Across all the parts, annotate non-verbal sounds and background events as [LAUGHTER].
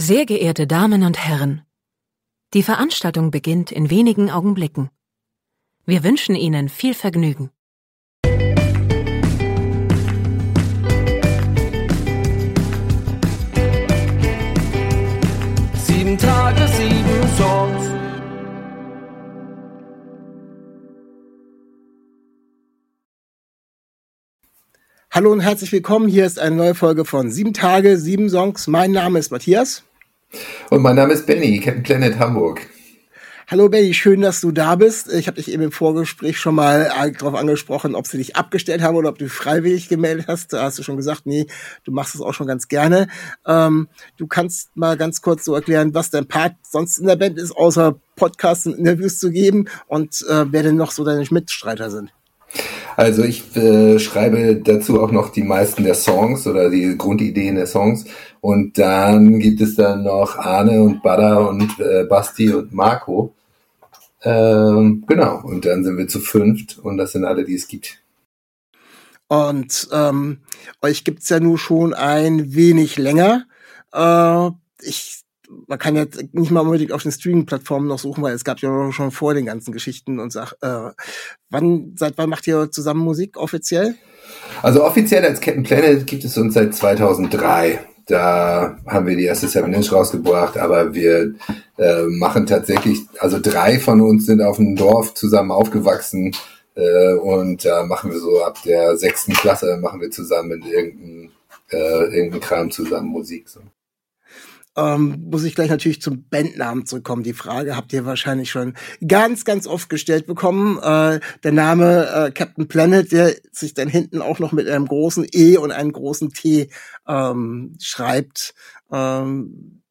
Sehr geehrte Damen und Herren, die Veranstaltung beginnt in wenigen Augenblicken. Wir wünschen Ihnen viel Vergnügen. Sieben Tage, sieben Songs. Hallo und herzlich willkommen. Hier ist eine neue Folge von Sieben Tage, sieben Songs. Mein Name ist Matthias. Und mein Name ist Benny, Captain Planet Hamburg. Hallo Benny, schön, dass du da bist. Ich habe dich eben im Vorgespräch schon mal darauf angesprochen, ob sie dich abgestellt haben oder ob du freiwillig gemeldet hast. Da hast du schon gesagt, nee, du machst es auch schon ganz gerne. Ähm, du kannst mal ganz kurz so erklären, was dein Part sonst in der Band ist, außer Podcasts und Interviews zu geben und äh, wer denn noch so deine Mitstreiter sind. Also ich äh, schreibe dazu auch noch die meisten der Songs oder die Grundideen der Songs. Und dann gibt es dann noch Arne und Bada und äh, Basti und Marco. Ähm, genau, und dann sind wir zu fünft und das sind alle, die es gibt. Und ähm, euch gibt's ja nur schon ein wenig länger. Äh, ich man kann jetzt nicht mal unbedingt auf den Streaming-Plattformen noch suchen, weil es gab ja schon vor den ganzen Geschichten und sag, äh, wann, seit wann macht ihr zusammen Musik offiziell? Also offiziell als Captain Planet gibt es uns seit 2003. Da haben wir die erste Seven Inch rausgebracht, aber wir äh, machen tatsächlich, also drei von uns sind auf einem Dorf zusammen aufgewachsen äh, und da machen wir so ab der sechsten Klasse machen wir zusammen mit irgendeinem äh, irgendein Kram zusammen Musik. So ähm, muss ich gleich natürlich zum Bandnamen zurückkommen. Die Frage habt ihr wahrscheinlich schon ganz, ganz oft gestellt bekommen. Äh, der Name äh, Captain Planet, der sich dann hinten auch noch mit einem großen E und einem großen T ähm, schreibt. Ähm,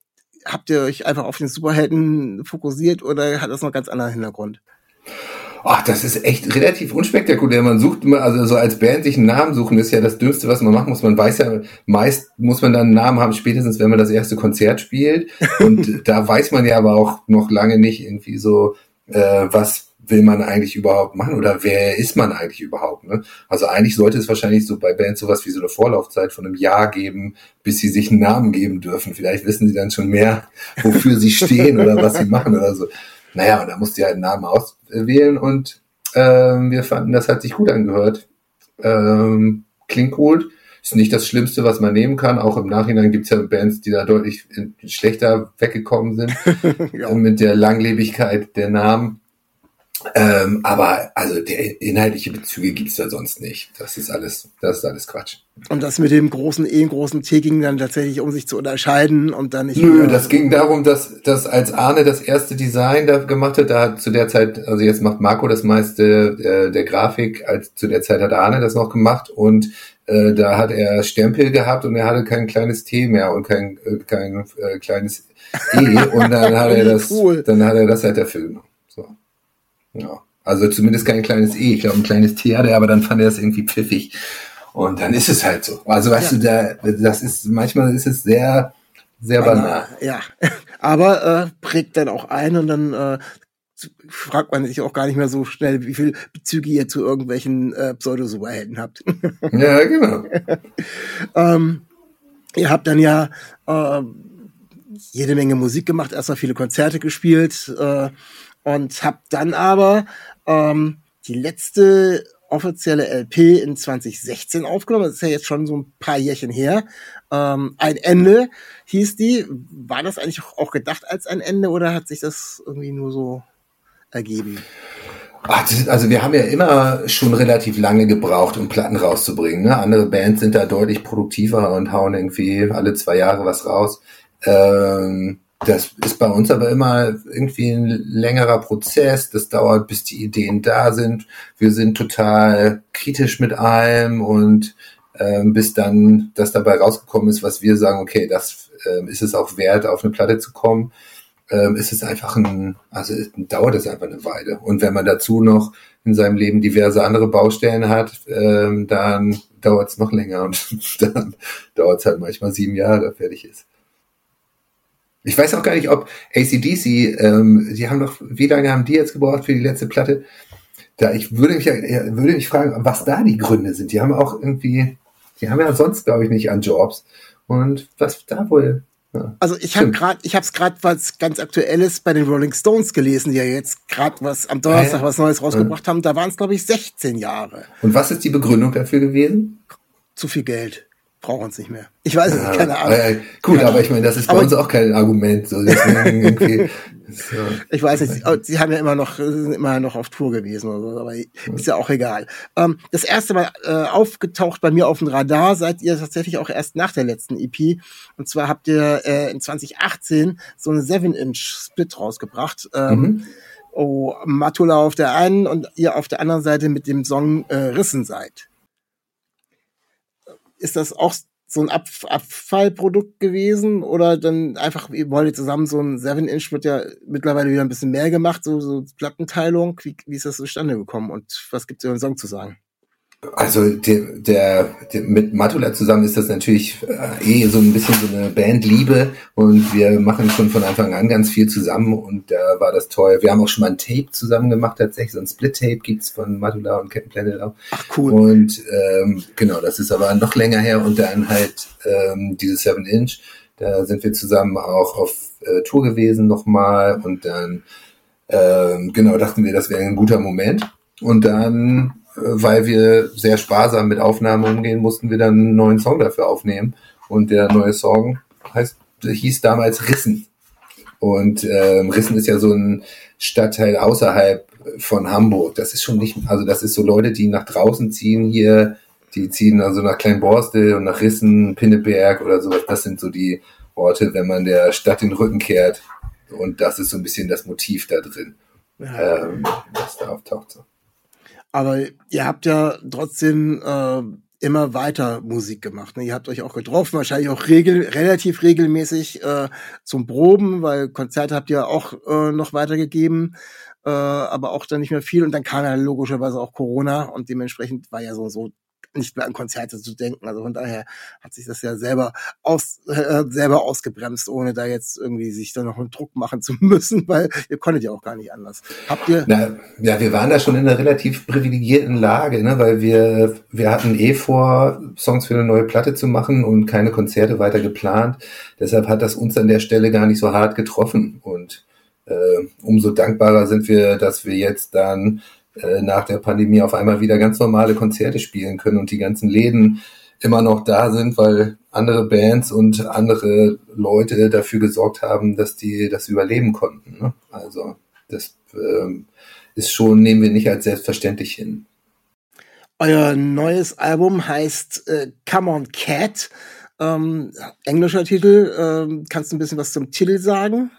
habt ihr euch einfach auf den Superhelden fokussiert oder hat das noch ganz anderen Hintergrund? Ach, das ist echt relativ unspektakulär. Man sucht immer, also so als Band sich einen Namen suchen, ist ja das Dümmste, was man machen muss. Man weiß ja, meist muss man dann einen Namen haben, spätestens wenn man das erste Konzert spielt. Und [LAUGHS] da weiß man ja aber auch noch lange nicht irgendwie so, äh, was will man eigentlich überhaupt machen oder wer ist man eigentlich überhaupt? Ne? Also eigentlich sollte es wahrscheinlich so bei Bands sowas wie so eine Vorlaufzeit von einem Jahr geben, bis sie sich einen Namen geben dürfen. Vielleicht wissen sie dann schon mehr, wofür sie stehen oder was sie machen oder so. Naja, und da musste ja einen Namen auswählen und ähm, wir fanden, das hat sich gut angehört. Ähm, klingt gut. Ist nicht das Schlimmste, was man nehmen kann. Auch im Nachhinein gibt es ja Bands, die da deutlich schlechter weggekommen sind [LAUGHS] ja. mit der Langlebigkeit der Namen. Ähm, aber also der inhaltliche Bezüge gibt's da sonst nicht. Das ist alles, das ist alles Quatsch. Und das mit dem großen E, großen T ging dann tatsächlich, um sich zu unterscheiden und dann nicht. Nö, das ging darum, dass, dass als Arne das erste Design da gemacht hat, da hat zu der Zeit, also jetzt macht Marco das meiste äh, der Grafik, als zu der Zeit hat Arne das noch gemacht und äh, da hat er Stempel gehabt und er hatte kein kleines T mehr und kein, äh, kein äh, kleines E [LAUGHS] und dann hat er das, cool. dann hat er das halt erfüllt. Ja. Also zumindest kein kleines E. Ich glaube, ein kleines T hatte er, aber dann fand er das irgendwie pfiffig. Und dann ist es halt so. Also weißt ja. du, da, das ist, manchmal ist es sehr, sehr banal. Ja. [LAUGHS] Aber äh, prägt dann auch ein und dann äh, fragt man sich auch gar nicht mehr so schnell, wie viel Bezüge ihr zu irgendwelchen äh, Pseudo-Superhelden habt. [LAUGHS] ja, genau. [LAUGHS] ähm, ihr habt dann ja äh, jede Menge Musik gemacht, erstmal viele Konzerte gespielt. Äh, und habe dann aber ähm, die letzte offizielle LP in 2016 aufgenommen. Das ist ja jetzt schon so ein paar Jährchen her. Ähm, ein Ende hieß die. War das eigentlich auch gedacht als ein Ende oder hat sich das irgendwie nur so ergeben? also wir haben ja immer schon relativ lange gebraucht, um Platten rauszubringen. Ne? Andere Bands sind da deutlich produktiver und hauen irgendwie alle zwei Jahre was raus. Ähm, das ist bei uns aber immer irgendwie ein längerer Prozess. Das dauert, bis die Ideen da sind. Wir sind total kritisch mit allem und ähm, bis dann das dabei rausgekommen ist, was wir sagen, okay, das ähm, ist es auch wert, auf eine Platte zu kommen, ähm, ist es einfach ein, also dauert es einfach eine Weile. Und wenn man dazu noch in seinem Leben diverse andere Baustellen hat, ähm, dann dauert es noch länger und [LAUGHS] dann dauert es halt manchmal sieben Jahre, fertig ist. Ich weiß auch gar nicht, ob ACDC, ähm, die haben noch, wie lange haben die jetzt gebraucht für die letzte Platte? Da ich würde mich, würde mich fragen, was da die Gründe sind. Die haben auch irgendwie, die haben ja sonst, glaube ich, nicht an Jobs. Und was da wohl, Also ich habe gerade, ich habe es gerade was ganz Aktuelles bei den Rolling Stones gelesen, die ja jetzt gerade was am Donnerstag was Neues rausgebracht haben. Da waren es glaube ich 16 Jahre. Und was ist die Begründung dafür gewesen? Zu viel Geld brauchen uns nicht mehr. Ich weiß es nicht, keine Ahnung. Äh, gut, keine aber ich meine, das ist bei aber uns auch kein Argument. So, [LAUGHS] so. Ich weiß nicht, sie haben ja immer noch, sind immer noch auf Tour gewesen oder so, aber ist ja auch egal. Ähm, das erste Mal äh, aufgetaucht bei mir auf dem Radar seid ihr tatsächlich auch erst nach der letzten EP. Und zwar habt ihr äh, in 2018 so eine 7-Inch-Split rausgebracht. Ähm, mhm. Oh, Matula auf der einen und ihr auf der anderen Seite mit dem Song äh, Rissen seid ist das auch so ein Ab Abfallprodukt gewesen oder dann einfach, ihr wollt zusammen so ein 7-Inch wird ja mittlerweile wieder ein bisschen mehr gemacht, so, so Plattenteilung. Wie, wie ist das zustande gekommen und was gibt es über den Song zu sagen? Also der, der, der mit Matula zusammen ist das natürlich äh, eh so ein bisschen so eine Bandliebe und wir machen schon von Anfang an ganz viel zusammen und da war das toll. Wir haben auch schon mal ein Tape zusammen gemacht tatsächlich, so ein Split-Tape gibt's von Matula und Captain Planet auch. Ach cool. Und ähm, genau, das ist aber noch länger her und dann halt ähm, diese 7 Inch, da sind wir zusammen auch auf äh, Tour gewesen nochmal und dann ähm, genau dachten wir, das wäre ein guter Moment und dann weil wir sehr sparsam mit Aufnahmen umgehen, mussten wir dann einen neuen Song dafür aufnehmen. Und der neue Song heißt, hieß damals Rissen. Und ähm, Rissen ist ja so ein Stadtteil außerhalb von Hamburg. Das ist schon nicht, also das ist so Leute, die nach draußen ziehen hier, die ziehen also nach Kleinborstel und nach Rissen, Pinneberg oder sowas. Das sind so die Orte, wenn man der Stadt den Rücken kehrt. Und das ist so ein bisschen das Motiv da drin, ähm, was da auftaucht. So. Aber ihr habt ja trotzdem äh, immer weiter Musik gemacht. Ne? Ihr habt euch auch getroffen, wahrscheinlich auch regel relativ regelmäßig äh, zum Proben, weil Konzerte habt ihr auch äh, noch weitergegeben, äh, aber auch dann nicht mehr viel. Und dann kam ja logischerweise auch Corona und dementsprechend war ja so so nicht mehr an Konzerte zu denken. Also von daher hat sich das ja selber aus, äh, selber ausgebremst, ohne da jetzt irgendwie sich da noch einen Druck machen zu [LAUGHS] müssen, weil ihr konntet ja auch gar nicht anders. Habt ihr? Na, ja, wir waren da schon in einer relativ privilegierten Lage, ne, weil wir, wir hatten eh vor, Songs für eine neue Platte zu machen und keine Konzerte weiter geplant. Deshalb hat das uns an der Stelle gar nicht so hart getroffen und äh, umso dankbarer sind wir, dass wir jetzt dann äh, nach der Pandemie auf einmal wieder ganz normale Konzerte spielen können und die ganzen Läden immer noch da sind, weil andere Bands und andere Leute dafür gesorgt haben, dass die das überleben konnten. Ne? Also das ähm, ist schon, nehmen wir nicht als selbstverständlich hin. Euer neues Album heißt äh, Come on Cat. Ähm, englischer Titel. Ähm, kannst du ein bisschen was zum Titel sagen?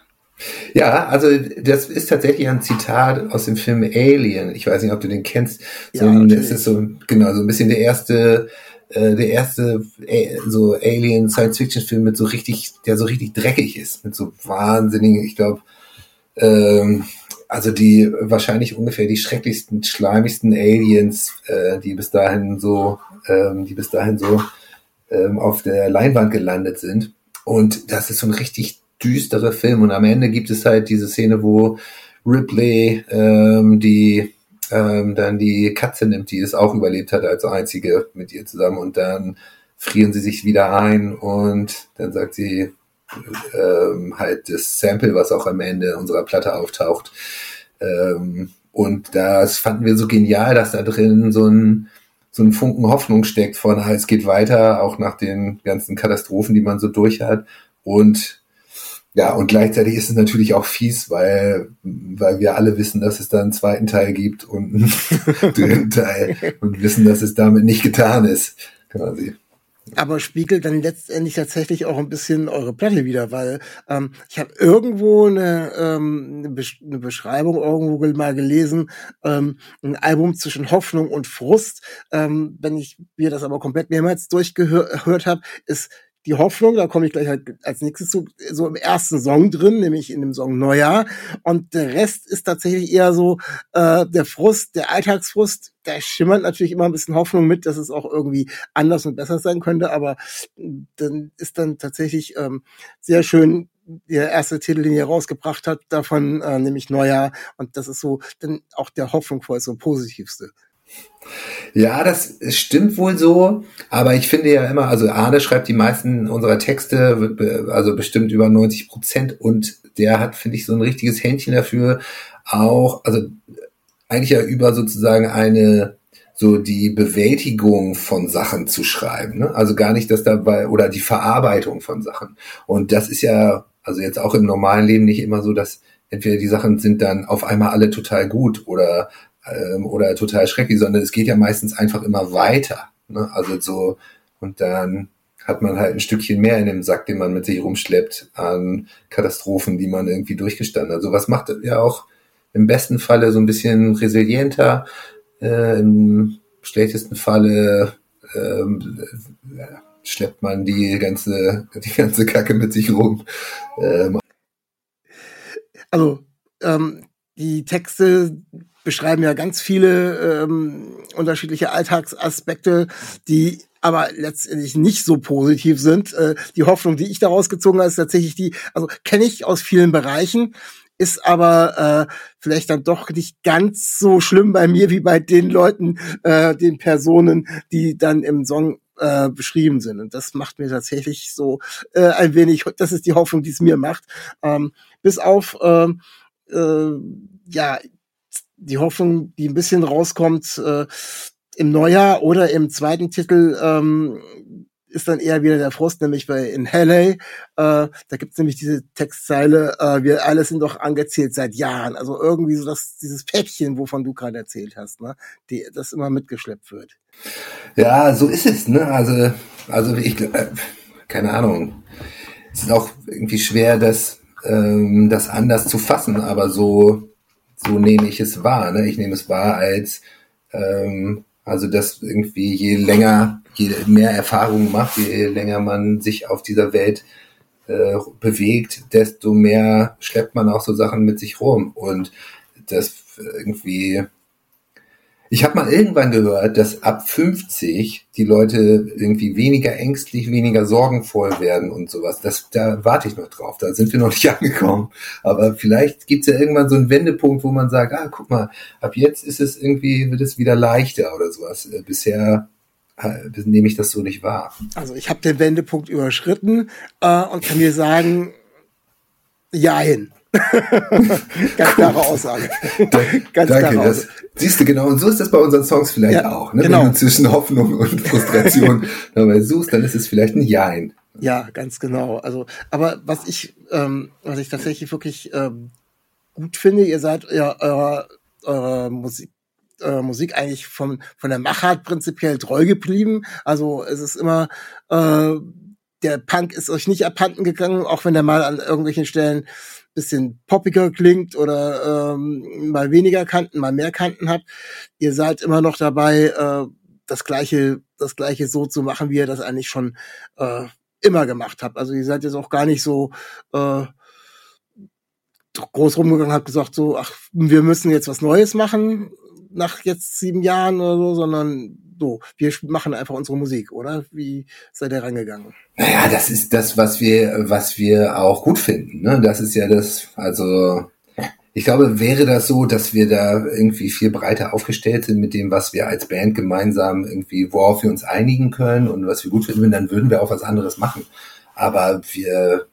Ja, also das ist tatsächlich ein Zitat aus dem Film Alien. Ich weiß nicht, ob du den kennst. So ja, ein, das ist so genau so ein bisschen der erste, äh, der erste äh, so Alien Science Fiction Film mit so richtig, der so richtig dreckig ist, mit so wahnsinnigen, ich glaube, ähm, also die wahrscheinlich ungefähr die schrecklichsten, schleimigsten Aliens, äh, die bis dahin so, ähm, die bis dahin so ähm, auf der Leinwand gelandet sind. Und das ist so ein richtig düstere Film. Und am Ende gibt es halt diese Szene, wo Ripley ähm, die ähm, dann die Katze nimmt, die es auch überlebt hat als einzige mit ihr zusammen und dann frieren sie sich wieder ein und dann sagt sie ähm, halt das Sample, was auch am Ende unserer Platte auftaucht. Ähm, und das fanden wir so genial, dass da drin so ein so ein Funken Hoffnung steckt von, ah, es geht weiter, auch nach den ganzen Katastrophen, die man so durch hat. Und ja, und gleichzeitig ist es natürlich auch fies, weil, weil wir alle wissen, dass es da einen zweiten Teil gibt und einen [LAUGHS] dritten Teil und wissen, dass es damit nicht getan ist, quasi. Aber spiegelt dann letztendlich tatsächlich auch ein bisschen eure Platte wieder, weil ähm, ich habe irgendwo eine, ähm, eine, Besch eine Beschreibung irgendwo mal gelesen, ähm, ein Album zwischen Hoffnung und Frust. Ähm, wenn ich mir das aber komplett mehrmals durchgehört habe, ist die Hoffnung, da komme ich gleich halt als nächstes zu, so im ersten Song drin, nämlich in dem Song Neujahr. Und der Rest ist tatsächlich eher so äh, der Frust, der Alltagsfrust. Da schimmert natürlich immer ein bisschen Hoffnung mit, dass es auch irgendwie anders und besser sein könnte. Aber dann ist dann tatsächlich ähm, sehr schön der erste Titel, den ihr rausgebracht habt, davon äh, nämlich Neujahr. Und das ist so dann auch der hoffnungsvollste und positivste. Ja, das stimmt wohl so, aber ich finde ja immer, also Arne schreibt die meisten unserer Texte, also bestimmt über 90 Prozent und der hat, finde ich, so ein richtiges Händchen dafür, auch, also eigentlich ja über sozusagen eine so die Bewältigung von Sachen zu schreiben. Ne? Also gar nicht das dabei oder die Verarbeitung von Sachen. Und das ist ja, also jetzt auch im normalen Leben nicht immer so, dass entweder die Sachen sind dann auf einmal alle total gut oder ähm, oder total schrecklich, sondern es geht ja meistens einfach immer weiter. Ne? Also so und dann hat man halt ein Stückchen mehr in dem Sack, den man mit sich rumschleppt an Katastrophen, die man irgendwie durchgestanden hat. So was macht ja auch im besten Falle so ein bisschen resilienter, äh, Im schlechtesten Falle ähm, schleppt man die ganze, die ganze Kacke mit sich rum. Ähm. Also, ähm, die Texte beschreiben ja ganz viele ähm, unterschiedliche Alltagsaspekte, die aber letztendlich nicht so positiv sind. Äh, die Hoffnung, die ich daraus gezogen habe, ist tatsächlich die, also kenne ich aus vielen Bereichen ist aber äh, vielleicht dann doch nicht ganz so schlimm bei mir wie bei den Leuten, äh, den Personen, die dann im Song äh, beschrieben sind. Und das macht mir tatsächlich so äh, ein wenig, das ist die Hoffnung, die es mir macht. Ähm, bis auf äh, äh, ja die Hoffnung, die ein bisschen rauskommt äh, im Neujahr oder im zweiten Titel ähm, ist dann eher wieder der Frust, nämlich bei in Halley, äh, da gibt's nämlich diese Textzeile, äh, wir alle sind doch angezählt seit Jahren. Also irgendwie so das, dieses Päckchen, wovon du gerade erzählt hast, ne? Die, das immer mitgeschleppt wird. Ja, so ist es, ne? Also, also ich äh, keine Ahnung. Es ist auch irgendwie schwer, das, ähm, das anders zu fassen, aber so, so nehme ich es wahr. Ne? Ich nehme es wahr als ähm, also dass irgendwie je länger, je mehr Erfahrung macht, je länger man sich auf dieser Welt äh, bewegt, desto mehr schleppt man auch so Sachen mit sich rum. Und das irgendwie ich habe mal irgendwann gehört, dass ab 50 die Leute irgendwie weniger ängstlich, weniger sorgenvoll werden und sowas. Das, da warte ich noch drauf. Da sind wir noch nicht [LAUGHS] angekommen. Aber vielleicht gibt's ja irgendwann so einen Wendepunkt, wo man sagt, ah, guck mal, ab jetzt ist es irgendwie, wird es wieder leichter oder sowas. Äh, bisher äh, nehme ich das so nicht wahr. Also ich habe den Wendepunkt überschritten äh, und kann dir sagen, ja hin. [LAUGHS] Ganz klare Aussage. [LAUGHS] Ganz Danke. Klare das, siehst du, genau. Und so ist das bei unseren Songs vielleicht ja, auch. Ne? Genau. Wenn du zwischen Hoffnung und Frustration [LAUGHS] dabei suchst, dann ist es vielleicht ein Jein. Ja, ganz genau. Also, aber was ich, ähm, was ich tatsächlich wirklich ähm, gut finde, ihr seid ja eurer, eurer Musik eurer Musik eigentlich von, von der Machart prinzipiell treu geblieben. Also es ist immer, äh, der Punk ist euch nicht abhanden gegangen, auch wenn der mal an irgendwelchen Stellen bisschen poppiger klingt oder ähm, mal weniger Kanten, mal mehr Kanten habt. Ihr seid immer noch dabei, äh, das gleiche, das gleiche so zu machen, wie ihr das eigentlich schon äh, immer gemacht habt. Also ihr seid jetzt auch gar nicht so äh, groß rumgegangen, habt gesagt so, ach, wir müssen jetzt was Neues machen nach jetzt sieben Jahren oder so, sondern so, wir machen einfach unsere Musik, oder? Wie seid ihr rangegangen? Naja, das ist das, was wir, was wir auch gut finden. Ne? Das ist ja das, also ich glaube, wäre das so, dass wir da irgendwie viel breiter aufgestellt sind mit dem, was wir als Band gemeinsam irgendwie, worauf wir uns einigen können und was wir gut finden, dann würden wir auch was anderes machen. Aber wir,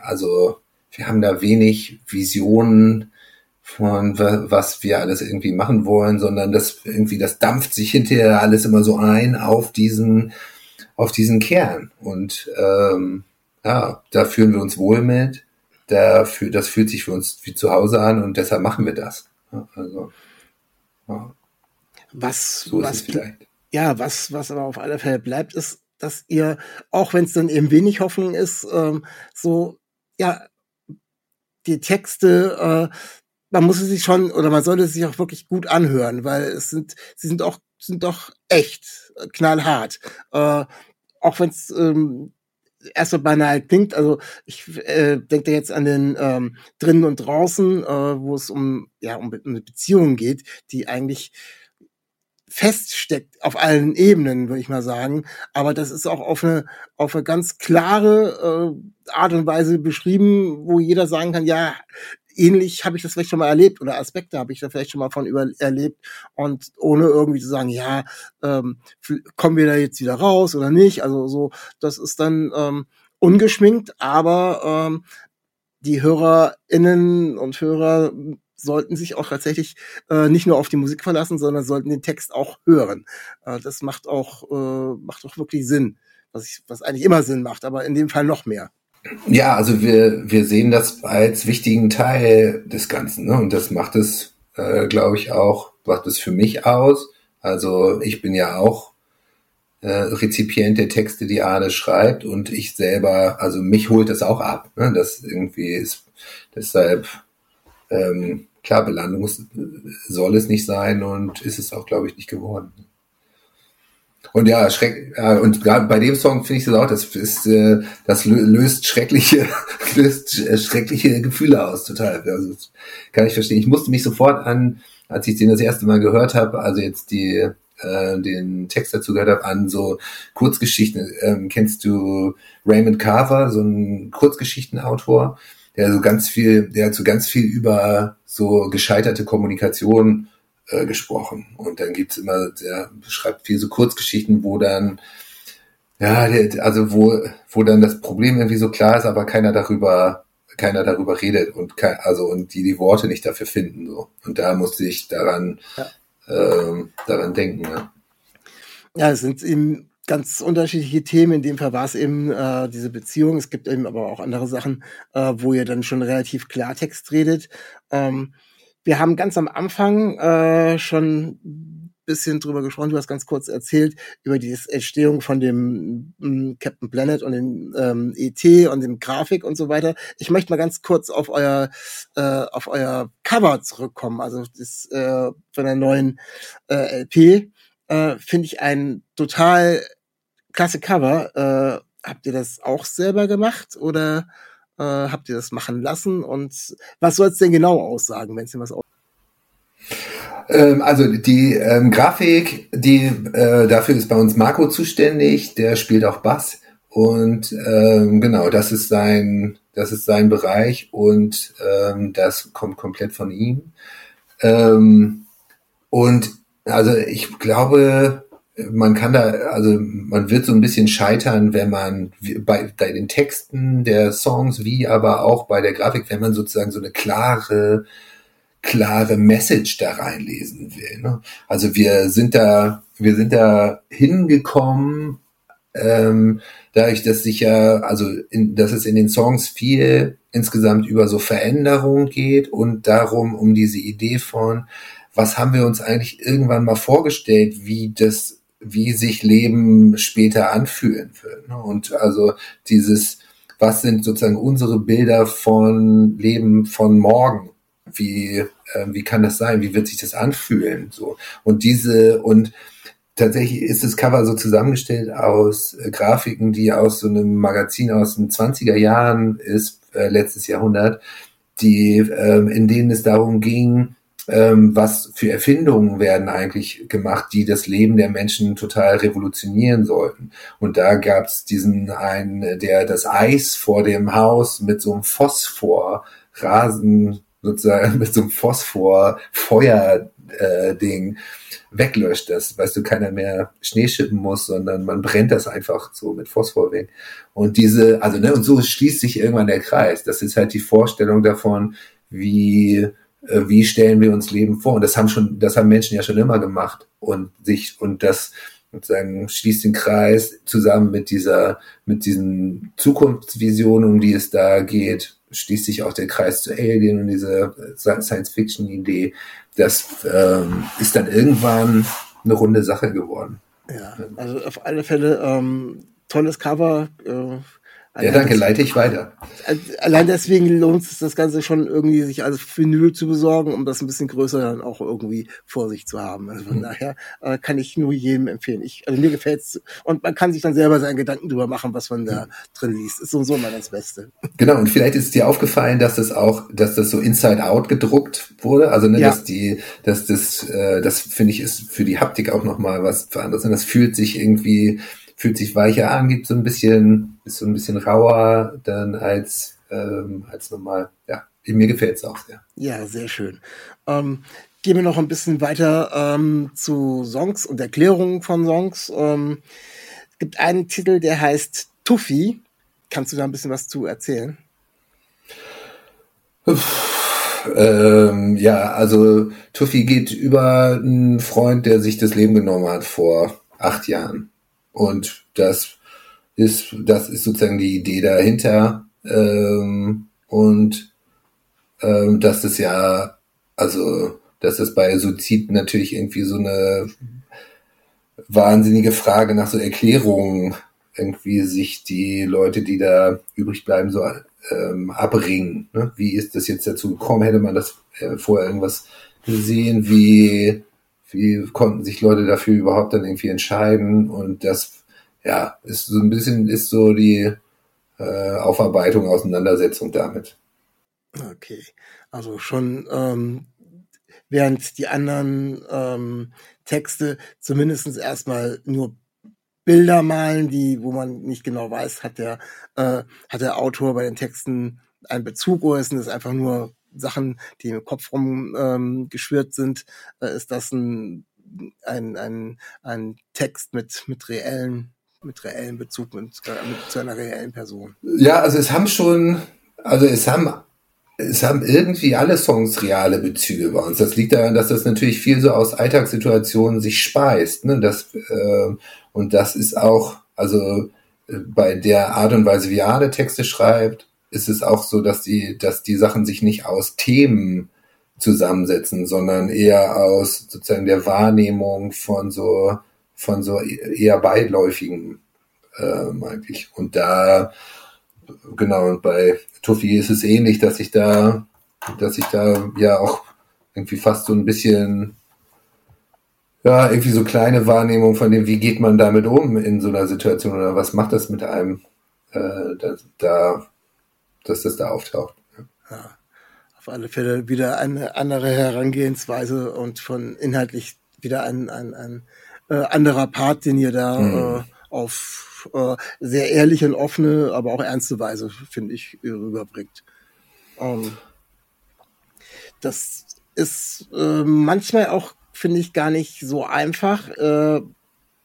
also wir haben da wenig Visionen von was wir alles irgendwie machen wollen, sondern das irgendwie, das dampft sich hinterher alles immer so ein auf diesen, auf diesen Kern. Und ähm, ja, da fühlen wir uns wohl mit. Da für, das fühlt sich für uns wie zu Hause an und deshalb machen wir das. Ja, also, ja. Was, so was, vielleicht. Ja, was, was aber auf alle Fälle bleibt, ist, dass ihr, auch wenn es dann eben wenig Hoffnung ist, ähm, so, ja, die Texte äh, man muss es sich schon oder man sollte es sich auch wirklich gut anhören, weil es sind, sie sind auch, sind doch echt äh, knallhart. Äh, auch wenn es ähm, erst so banal klingt, also ich äh, denke jetzt an den ähm, drinnen und draußen, äh, wo es um ja um, um Beziehungen geht, die eigentlich feststeckt auf allen Ebenen, würde ich mal sagen. Aber das ist auch auf eine, auf eine ganz klare äh, Art und Weise beschrieben, wo jeder sagen kann, ja, ähnlich habe ich das vielleicht schon mal erlebt oder Aspekte habe ich da vielleicht schon mal von über erlebt und ohne irgendwie zu sagen, ja, ähm, kommen wir da jetzt wieder raus oder nicht. Also so, das ist dann ähm, ungeschminkt, aber ähm, die HörerInnen und Hörer sollten sich auch tatsächlich äh, nicht nur auf die Musik verlassen, sondern sollten den Text auch hören. Äh, das macht auch, äh, macht auch wirklich Sinn, was, ich, was eigentlich immer Sinn macht, aber in dem Fall noch mehr. Ja, also wir, wir sehen das als wichtigen Teil des Ganzen. Ne? Und das macht es, äh, glaube ich, auch, macht es für mich aus. Also ich bin ja auch äh, Rezipient der Texte, die Arne schreibt und ich selber, also mich holt das auch ab. Ne? Das irgendwie ist deshalb ähm, klar, Belandung soll es nicht sein und ist es auch, glaube ich, nicht geworden. Und ja, schreck, ja, und gerade bei dem Song finde ich das auch, das ist, äh, das löst schreckliche, [LAUGHS] löst äh, schreckliche Gefühle aus, total. Also, kann ich verstehen. Ich musste mich sofort an, als ich den das erste Mal gehört habe, also jetzt die, äh, den Text dazu gehört habe, an so Kurzgeschichten. Ähm, kennst du Raymond Carver, so ein Kurzgeschichtenautor, der so ganz viel, der hat so ganz viel über so gescheiterte Kommunikation äh, gesprochen. Und dann gibt's immer, der beschreibt viel so Kurzgeschichten, wo dann, ja, also wo, wo dann das Problem irgendwie so klar ist, aber keiner darüber, keiner darüber redet und kein, also und die die Worte nicht dafür finden so. Und da musste ich daran, ja. ähm, daran denken. Ja. ja, es sind eben ganz unterschiedliche Themen. In dem Fall war es eben äh, diese Beziehung. Es gibt eben aber auch andere Sachen, äh, wo ihr dann schon relativ Klartext redet. Ähm, wir haben ganz am Anfang äh, schon bisschen drüber gesprochen, du hast ganz kurz erzählt über die Entstehung von dem ähm, Captain Planet und dem ähm, ET und dem Grafik und so weiter. Ich möchte mal ganz kurz auf euer äh, auf euer Cover zurückkommen, also das äh, von der neuen äh, LP äh, finde ich ein total klasse Cover. Äh, habt ihr das auch selber gemacht oder äh, habt ihr das machen lassen? Und was soll es denn genau aussagen, wenn es denn was aus ähm, also die ähm, Grafik, die äh, dafür ist bei uns Marco zuständig, der spielt auch Bass und ähm, genau, das ist sein, das ist sein Bereich und ähm, das kommt komplett von ihm. Ähm, und also ich glaube, man kann da, also man wird so ein bisschen scheitern, wenn man bei, bei den Texten der Songs, wie aber auch bei der Grafik, wenn man sozusagen so eine klare, klare Message da reinlesen will. Ne? Also wir sind da, wir sind da hingekommen, ähm, dadurch, dass sich ja, also in, dass es in den Songs viel insgesamt über so Veränderung geht und darum, um diese Idee von, was haben wir uns eigentlich irgendwann mal vorgestellt, wie das, wie sich Leben später anfühlen wird. Ne? Und also dieses, was sind sozusagen unsere Bilder von Leben von morgen? Wie, äh, wie kann das sein? Wie wird sich das anfühlen? So. Und diese, und tatsächlich ist das Cover so zusammengestellt aus äh, Grafiken, die aus so einem Magazin aus den 20er Jahren ist, äh, letztes Jahrhundert, die, ähm, in denen es darum ging, ähm, was für Erfindungen werden eigentlich gemacht, die das Leben der Menschen total revolutionieren sollten. Und da gab es diesen einen, der das Eis vor dem Haus mit so einem Phosphor-Rasen sozusagen [LAUGHS] mit so einem Phosphor-Feuer-Ding äh, weglöscht, dass, weißt du, keiner mehr Schnee schippen muss, sondern man brennt das einfach so mit Phosphor weg. Und diese, also, ne, und so schließt sich irgendwann der Kreis. Das ist halt die Vorstellung davon, wie wie stellen wir uns Leben vor? Und das haben schon, das haben Menschen ja schon immer gemacht und sich und das sozusagen schließt den Kreis zusammen mit dieser, mit diesen Zukunftsvisionen, um die es da geht, schließt sich auch der Kreis zu Alien und diese Science-Fiction-Idee. Das ähm, ist dann irgendwann eine runde Sache geworden. Ja, also auf alle Fälle ähm, tolles Cover. Äh, ja, danke, leite ich weiter. Allein deswegen lohnt es das Ganze schon irgendwie, sich als Vinyl zu besorgen, um das ein bisschen größer dann auch irgendwie vor sich zu haben. Also von mhm. daher äh, kann ich nur jedem empfehlen. Ich, also mir gefällt's und man kann sich dann selber seinen Gedanken drüber machen, was man da mhm. drin liest. Ist sowieso immer das Beste. Genau, und vielleicht ist dir aufgefallen, dass das auch, dass das so Inside Out gedruckt wurde. Also ne, ja. dass die, dass das, äh, das finde ich ist für die Haptik auch nochmal was für anderes. Und das fühlt sich irgendwie fühlt sich weicher an, gibt so ein bisschen, ist so ein bisschen rauer dann als, äh, ähm, als normal. Ja, mir gefällt es auch sehr. Ja, sehr schön. Ähm, gehen wir noch ein bisschen weiter ähm, zu Songs und Erklärungen von Songs. Ähm, es gibt einen Titel, der heißt Tuffy. Kannst du da ein bisschen was zu erzählen? Ähm, ja, also Tuffy geht über einen Freund, der sich das Leben genommen hat vor acht Jahren. Und das ist, das ist sozusagen die Idee dahinter. Ähm, und ähm, dass das ja, also, dass das bei Suizid natürlich irgendwie so eine wahnsinnige Frage nach so Erklärungen irgendwie sich die Leute, die da übrig bleiben, so ähm, abringen. Ne? Wie ist das jetzt dazu gekommen? Hätte man das äh, vorher irgendwas gesehen? Wie, wie konnten sich Leute dafür überhaupt dann irgendwie entscheiden? Und das, ja, ist so ein bisschen, ist so die äh, Aufarbeitung, Auseinandersetzung damit. Okay, also schon ähm, während die anderen ähm, Texte zumindestens erstmal nur Bilder malen, die, wo man nicht genau weiß, hat der, äh, hat der Autor bei den Texten einen Bezug oder sind es einfach nur Sachen, die im Kopf rum ähm, sind? Äh, ist das ein, ein, ein, ein Text mit, mit reellen, mit reellen Bezug mit, mit zu einer reellen Person? Ja, also es haben schon, also es haben es haben irgendwie alle Songs reale Bezüge bei uns. Das liegt daran, dass das natürlich viel so aus Alltagssituationen sich speist. Ne? Das, äh, und das ist auch, also äh, bei der Art und Weise, wie Ade Texte schreibt, ist es auch so, dass die, dass die Sachen sich nicht aus Themen zusammensetzen, sondern eher aus sozusagen der Wahrnehmung von so, von so eher beiläufigen ähm, eigentlich. Und da, genau, und bei Tuffy ist es ähnlich, dass ich da, dass ich da ja auch irgendwie fast so ein bisschen ja, irgendwie so kleine Wahrnehmung von dem, wie geht man damit um in so einer Situation oder was macht das mit einem, äh, da, da, dass das da auftaucht. Ja. ja. auf alle Fälle wieder eine andere Herangehensweise und von inhaltlich wieder ein, ein, ein äh, anderer Part, den ihr da mhm. äh, auf äh, sehr ehrliche und offene, aber auch ernste Weise, finde ich, rüberbringt. Ähm, das ist äh, manchmal auch finde ich gar nicht so einfach. Äh,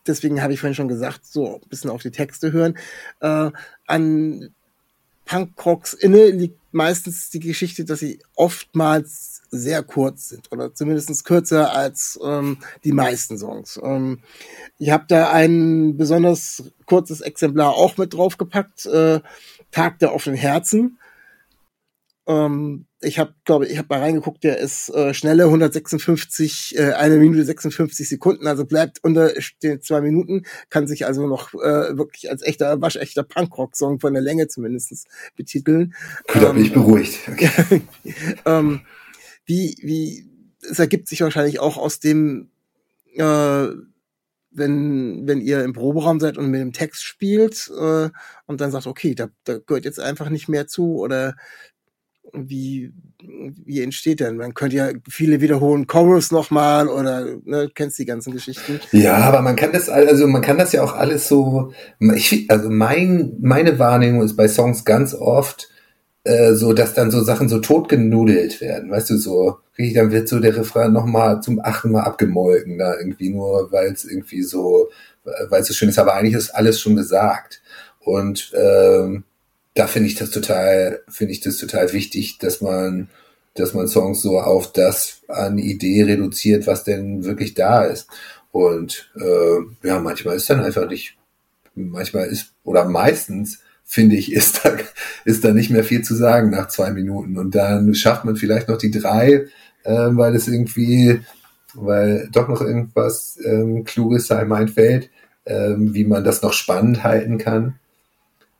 deswegen habe ich vorhin schon gesagt, so ein bisschen auf die Texte hören. Äh, an Punkrocks inne liegt meistens die Geschichte, dass sie oftmals sehr kurz sind oder zumindest kürzer als ähm, die meisten Songs. Ähm, ich habe da ein besonders kurzes Exemplar auch mit draufgepackt, äh, Tag der offenen Herzen. Ähm, ich habe, glaube ich, habe mal reingeguckt, der ist äh, schnelle 156, äh, eine Minute 56 Sekunden, also bleibt unter den zwei Minuten, kann sich also noch äh, wirklich als echter, waschechter Punkrock-Song von der Länge zumindest betiteln. Gut, da bin ich ähm, beruhigt. [LAUGHS] Okay. ähm, wie, wie, es ergibt sich wahrscheinlich auch aus dem, äh, wenn, wenn ihr im Proberaum seid und mit dem Text spielt äh, und dann sagt, okay, da, da gehört jetzt einfach nicht mehr zu oder wie, wie entsteht denn? Man könnte ja viele wiederholen Chorus nochmal oder ne, kennst die ganzen Geschichten. Ja, aber man kann das also man kann das ja auch alles so. Ich, also mein meine Wahrnehmung ist bei Songs ganz oft äh, so, dass dann so Sachen so totgenudelt werden, weißt du so. Dann wird so der Refrain nochmal zum achten Mal abgemolken, da irgendwie nur, weil es irgendwie so, weil es so schön ist. Aber eigentlich ist alles schon gesagt. Und ähm, da finde ich das total, finde ich das total wichtig, dass man, dass man Songs so auf das an Idee reduziert, was denn wirklich da ist. Und äh, ja, manchmal ist dann einfach nicht, manchmal ist, oder meistens, finde ich, ist da, ist da nicht mehr viel zu sagen nach zwei Minuten. Und dann schafft man vielleicht noch die drei, äh, weil es irgendwie, weil doch noch irgendwas ähm, Kluges einem einfällt, äh, wie man das noch spannend halten kann.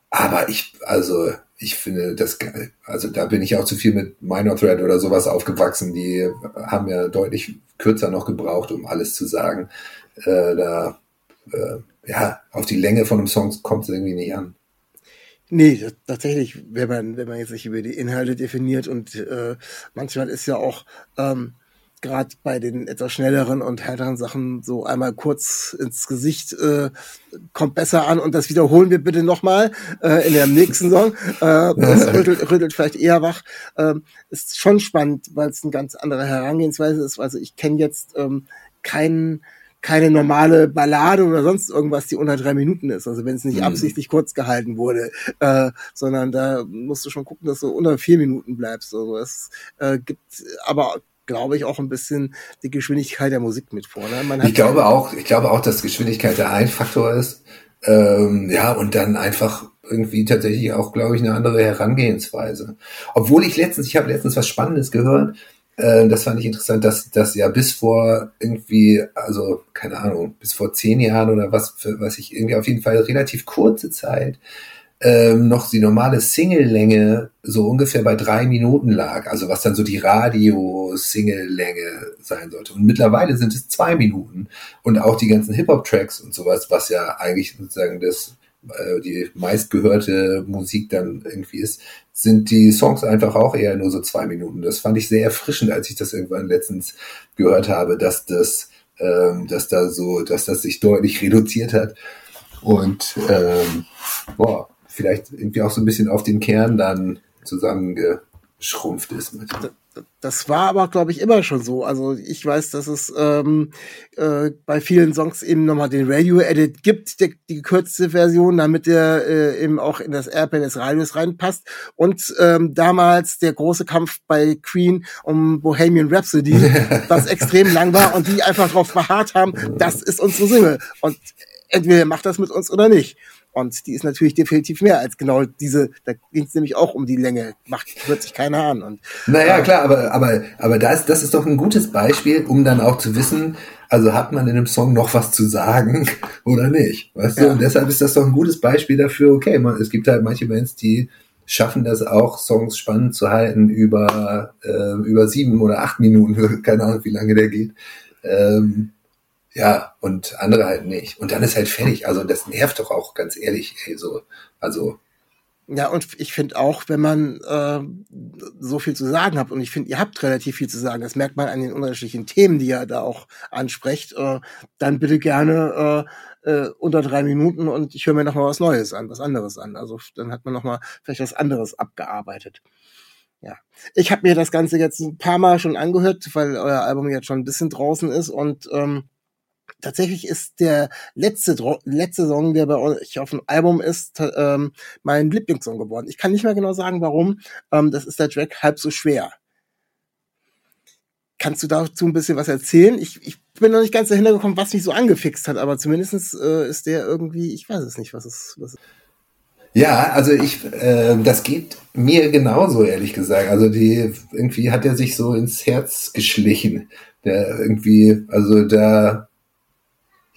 Aber ich, also, ich finde das geil. Also da bin ich auch zu viel mit Minor Thread oder sowas aufgewachsen. Die haben ja deutlich kürzer noch gebraucht, um alles zu sagen. Äh, da, äh, ja, auf die Länge von einem Song kommt es irgendwie nicht an. Nee, tatsächlich, wenn man, wenn man jetzt nicht über die Inhalte definiert und äh, manchmal ist ja auch ähm, gerade bei den etwas schnelleren und härteren Sachen so einmal kurz ins Gesicht äh, kommt besser an und das wiederholen wir bitte nochmal äh, in der nächsten Song. Äh, das rüttelt, rüttelt vielleicht eher wach. Ähm, ist schon spannend, weil es eine ganz andere Herangehensweise ist. Also ich kenne jetzt ähm, keinen keine normale Ballade oder sonst irgendwas, die unter drei Minuten ist. Also wenn es nicht mhm. absichtlich kurz gehalten wurde, äh, sondern da musst du schon gucken, dass du unter vier Minuten bleibst. Also es äh, gibt aber glaube ich, auch ein bisschen die Geschwindigkeit der Musik mit vor. Ne? ich glaube auch, ich glaube auch, dass Geschwindigkeit der ein Faktor ist. Ähm, ja, und dann einfach irgendwie tatsächlich auch, glaube ich, eine andere Herangehensweise. Obwohl ich letztens, ich habe letztens was Spannendes gehört, äh, das fand ich interessant, dass das ja bis vor irgendwie, also keine Ahnung, bis vor zehn Jahren oder was, für, was ich irgendwie auf jeden Fall relativ kurze Zeit ähm, noch die normale Single-Länge so ungefähr bei drei Minuten lag, also was dann so die Radio-Single-Länge sein sollte. Und mittlerweile sind es zwei Minuten. Und auch die ganzen Hip-Hop-Tracks und sowas, was ja eigentlich sozusagen das äh, die meistgehörte Musik dann irgendwie ist, sind die Songs einfach auch eher nur so zwei Minuten. Das fand ich sehr erfrischend, als ich das irgendwann letztens gehört habe, dass das, ähm, dass da so, dass das sich deutlich reduziert hat. Und ähm, boah, vielleicht irgendwie auch so ein bisschen auf den Kern dann zusammengeschrumpft ist. Mit. Das war aber, glaube ich, immer schon so. Also ich weiß, dass es ähm, äh, bei vielen Songs eben nochmal den Radio-Edit gibt, die, die gekürzte Version, damit der äh, eben auch in das Airplay des Radios reinpasst. Und ähm, damals der große Kampf bei Queen um Bohemian Rhapsody, [LAUGHS] was extrem lang war und die einfach darauf beharrt haben, das ist unsere Single. Und entweder macht das mit uns oder nicht. Und die ist natürlich definitiv mehr als genau diese, da ging es nämlich auch um die Länge, macht, hört sich keiner an. Und, naja, äh, klar, aber, aber, aber das, das ist doch ein gutes Beispiel, um dann auch zu wissen, also hat man in einem Song noch was zu sagen [LAUGHS] oder nicht, weißt ja. du? Und deshalb ist das doch ein gutes Beispiel dafür, okay, man, es gibt halt manche Bands, die schaffen das auch, Songs spannend zu halten über, äh, über sieben oder acht Minuten, [LAUGHS] keine Ahnung, wie lange der geht. Ähm, ja, und andere halt nicht. Und dann ist halt fertig. Also das nervt doch auch, ganz ehrlich, ey, so. Also. Ja, und ich finde auch, wenn man äh, so viel zu sagen hat, und ich finde, ihr habt relativ viel zu sagen, das merkt man an den unterschiedlichen Themen, die ihr da auch ansprecht, äh, dann bitte gerne äh, äh, unter drei Minuten und ich höre mir noch mal was Neues an, was anderes an. Also dann hat man noch mal vielleicht was anderes abgearbeitet. Ja, ich habe mir das Ganze jetzt ein paar Mal schon angehört, weil euer Album jetzt schon ein bisschen draußen ist und ähm, tatsächlich ist der letzte, letzte Song, der bei euch auf dem Album ist, ähm, mein Lieblingssong geworden. Ich kann nicht mehr genau sagen, warum. Ähm, das ist der Track halb so schwer. Kannst du dazu ein bisschen was erzählen? Ich, ich bin noch nicht ganz dahinter gekommen, was mich so angefixt hat, aber zumindest äh, ist der irgendwie, ich weiß es nicht, was es, was es ja, also ich, äh, das geht mir genauso, ehrlich gesagt. Also die, irgendwie hat er sich so ins Herz geschlichen. Der irgendwie, also da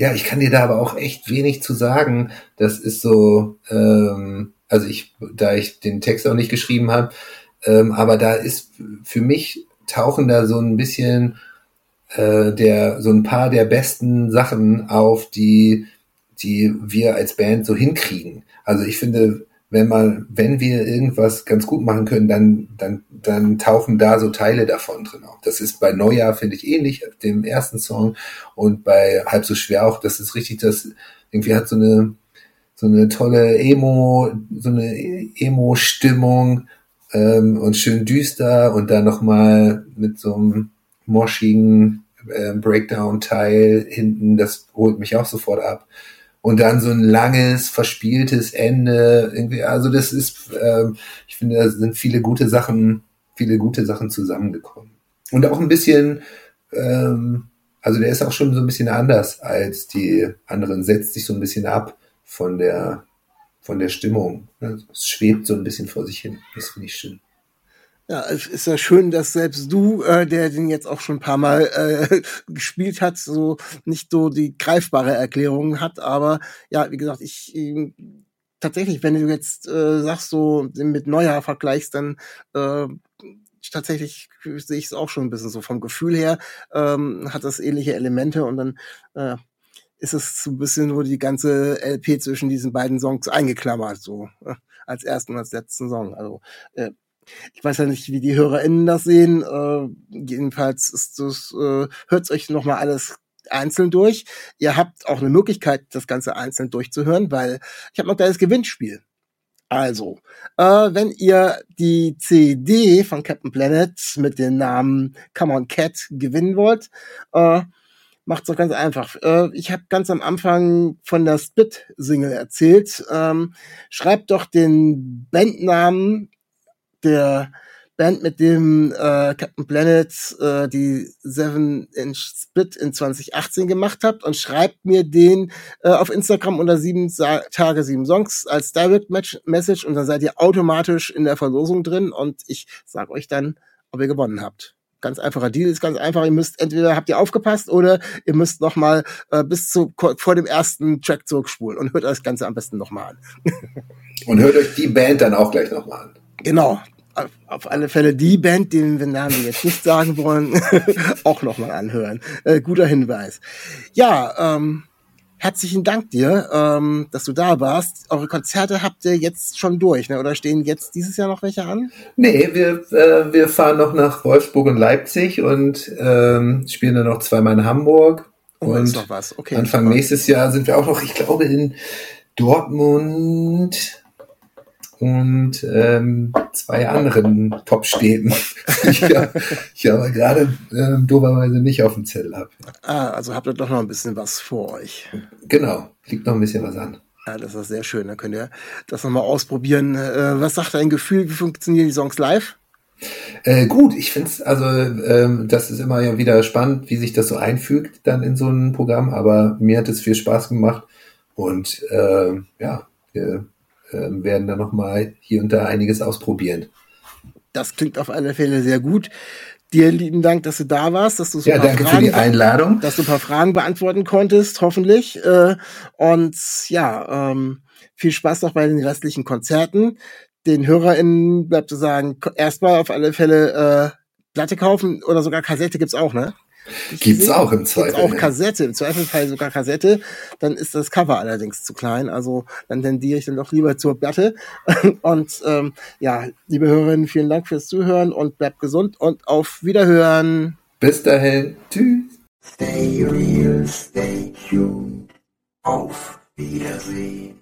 ja, ich kann dir da aber auch echt wenig zu sagen. Das ist so, ähm, also ich, da ich den Text auch nicht geschrieben habe, ähm, aber da ist für mich tauchen da so ein bisschen äh, der so ein paar der besten Sachen auf, die die wir als Band so hinkriegen. Also ich finde, wenn man, wenn wir irgendwas ganz gut machen können, dann, dann, dann tauchen da so Teile davon drin auf. Das ist bei Neujahr, finde ich, ähnlich, dem ersten Song. Und bei Halb so schwer auch, das ist richtig, das irgendwie hat so eine, so eine tolle Emo, so eine Emo-Stimmung ähm, und schön düster. Und dann nochmal mit so einem moschigen äh, Breakdown-Teil hinten, das holt mich auch sofort ab und dann so ein langes, verspieltes Ende. Irgendwie, also das ist, ähm, ich finde, da sind viele gute Sachen, viele gute Sachen zusammengekommen. Und auch ein bisschen, ähm, also der ist auch schon so ein bisschen anders als die anderen, setzt sich so ein bisschen ab von der, von der Stimmung. Es schwebt so ein bisschen vor sich hin. Das finde ich schön. Ja, es ist ja schön, dass selbst du, äh, der den jetzt auch schon ein paar Mal äh, [LAUGHS] gespielt hat, so nicht so die greifbare Erklärung hat. Aber ja, wie gesagt, ich äh, tatsächlich, wenn du jetzt äh, sagst, so mit Neujahr vergleichst, dann äh, tatsächlich sehe ich es auch schon ein bisschen so vom Gefühl her, ähm, hat das ähnliche Elemente und dann äh, ist es so ein bisschen nur die ganze LP zwischen diesen beiden Songs eingeklammert, so äh, als ersten und als letzten Song. Also äh, Ich weiß ja nicht, wie die HörerInnen das sehen. Äh, jedenfalls ist das, äh, hört euch nochmal alles einzeln durch. Ihr habt auch eine Möglichkeit, das Ganze einzeln durchzuhören, weil ich habe noch ein kleines Gewinnspiel. Also, äh, wenn ihr die CD von Captain Planet mit dem Namen Come on Cat gewinnen wollt, äh, macht's doch ganz einfach. Äh, ich habe ganz am Anfang von der Spit-Single erzählt. Ähm, schreibt doch den Bandnamen der Band, mit dem äh, Captain Planet äh, die Seven Inch Split in 2018 gemacht habt und schreibt mir den äh, auf Instagram unter sieben Sa Tage, sieben Songs als Direct Message und dann seid ihr automatisch in der Verlosung drin und ich sag euch dann, ob ihr gewonnen habt. Ganz einfacher Deal ist ganz einfach. Ihr müsst entweder habt ihr aufgepasst oder ihr müsst noch mal äh, bis zu vor dem ersten Track zurückspulen und hört euch das Ganze am besten noch mal an. und hört euch die Band dann auch gleich noch mal an. Genau, auf alle Fälle die Band, den wir Namen jetzt nicht sagen wollen, [LAUGHS] auch nochmal anhören. Äh, guter Hinweis. Ja, ähm, herzlichen Dank dir, ähm, dass du da warst. Eure Konzerte habt ihr jetzt schon durch, ne? oder stehen jetzt dieses Jahr noch welche an? Nee, wir, äh, wir fahren noch nach Wolfsburg und Leipzig und ähm, spielen dann noch zweimal in Hamburg. Oh, und. Okay, Anfang nächstes Jahr sind wir auch noch, ich glaube, in Dortmund, und ähm, zwei anderen Top-Städten, [LAUGHS] die ich, ja, ich aber gerade ähm, doberweise nicht auf dem Zettel habe. Ah, also habt ihr doch noch ein bisschen was vor euch. Genau, liegt noch ein bisschen was an. Ja, das ist sehr schön. Dann könnt ihr das nochmal ausprobieren. Äh, was sagt dein Gefühl? Wie funktionieren die Songs live? Äh, gut, ich finde es, also ähm, das ist immer ja wieder spannend, wie sich das so einfügt dann in so ein Programm, aber mir hat es viel Spaß gemacht und äh, ja, wir ähm, werden da nochmal hier und da einiges ausprobieren. Das klingt auf alle Fälle sehr gut. Dir lieben Dank, dass du da warst, dass du so ja, danke Fragen, für die Einladung, dass du ein paar Fragen beantworten konntest, hoffentlich. Äh, und ja, ähm, viel Spaß noch bei den restlichen Konzerten. Den HörerInnen bleibt zu sagen, erstmal auf alle Fälle äh, Platte kaufen oder sogar Kassette gibt's auch, ne? Gibt's auch im Zweifel. Gibt's auch Kassette, im Zweifelfall sogar Kassette. Dann ist das Cover allerdings zu klein. Also dann tendiere ich dann doch lieber zur Platte. [LAUGHS] Und ähm, ja, liebe Hörerinnen, vielen Dank fürs Zuhören und bleibt gesund und auf Wiederhören. Bis dahin. Tschüss. Stay real, stay tuned. Auf Wiedersehen.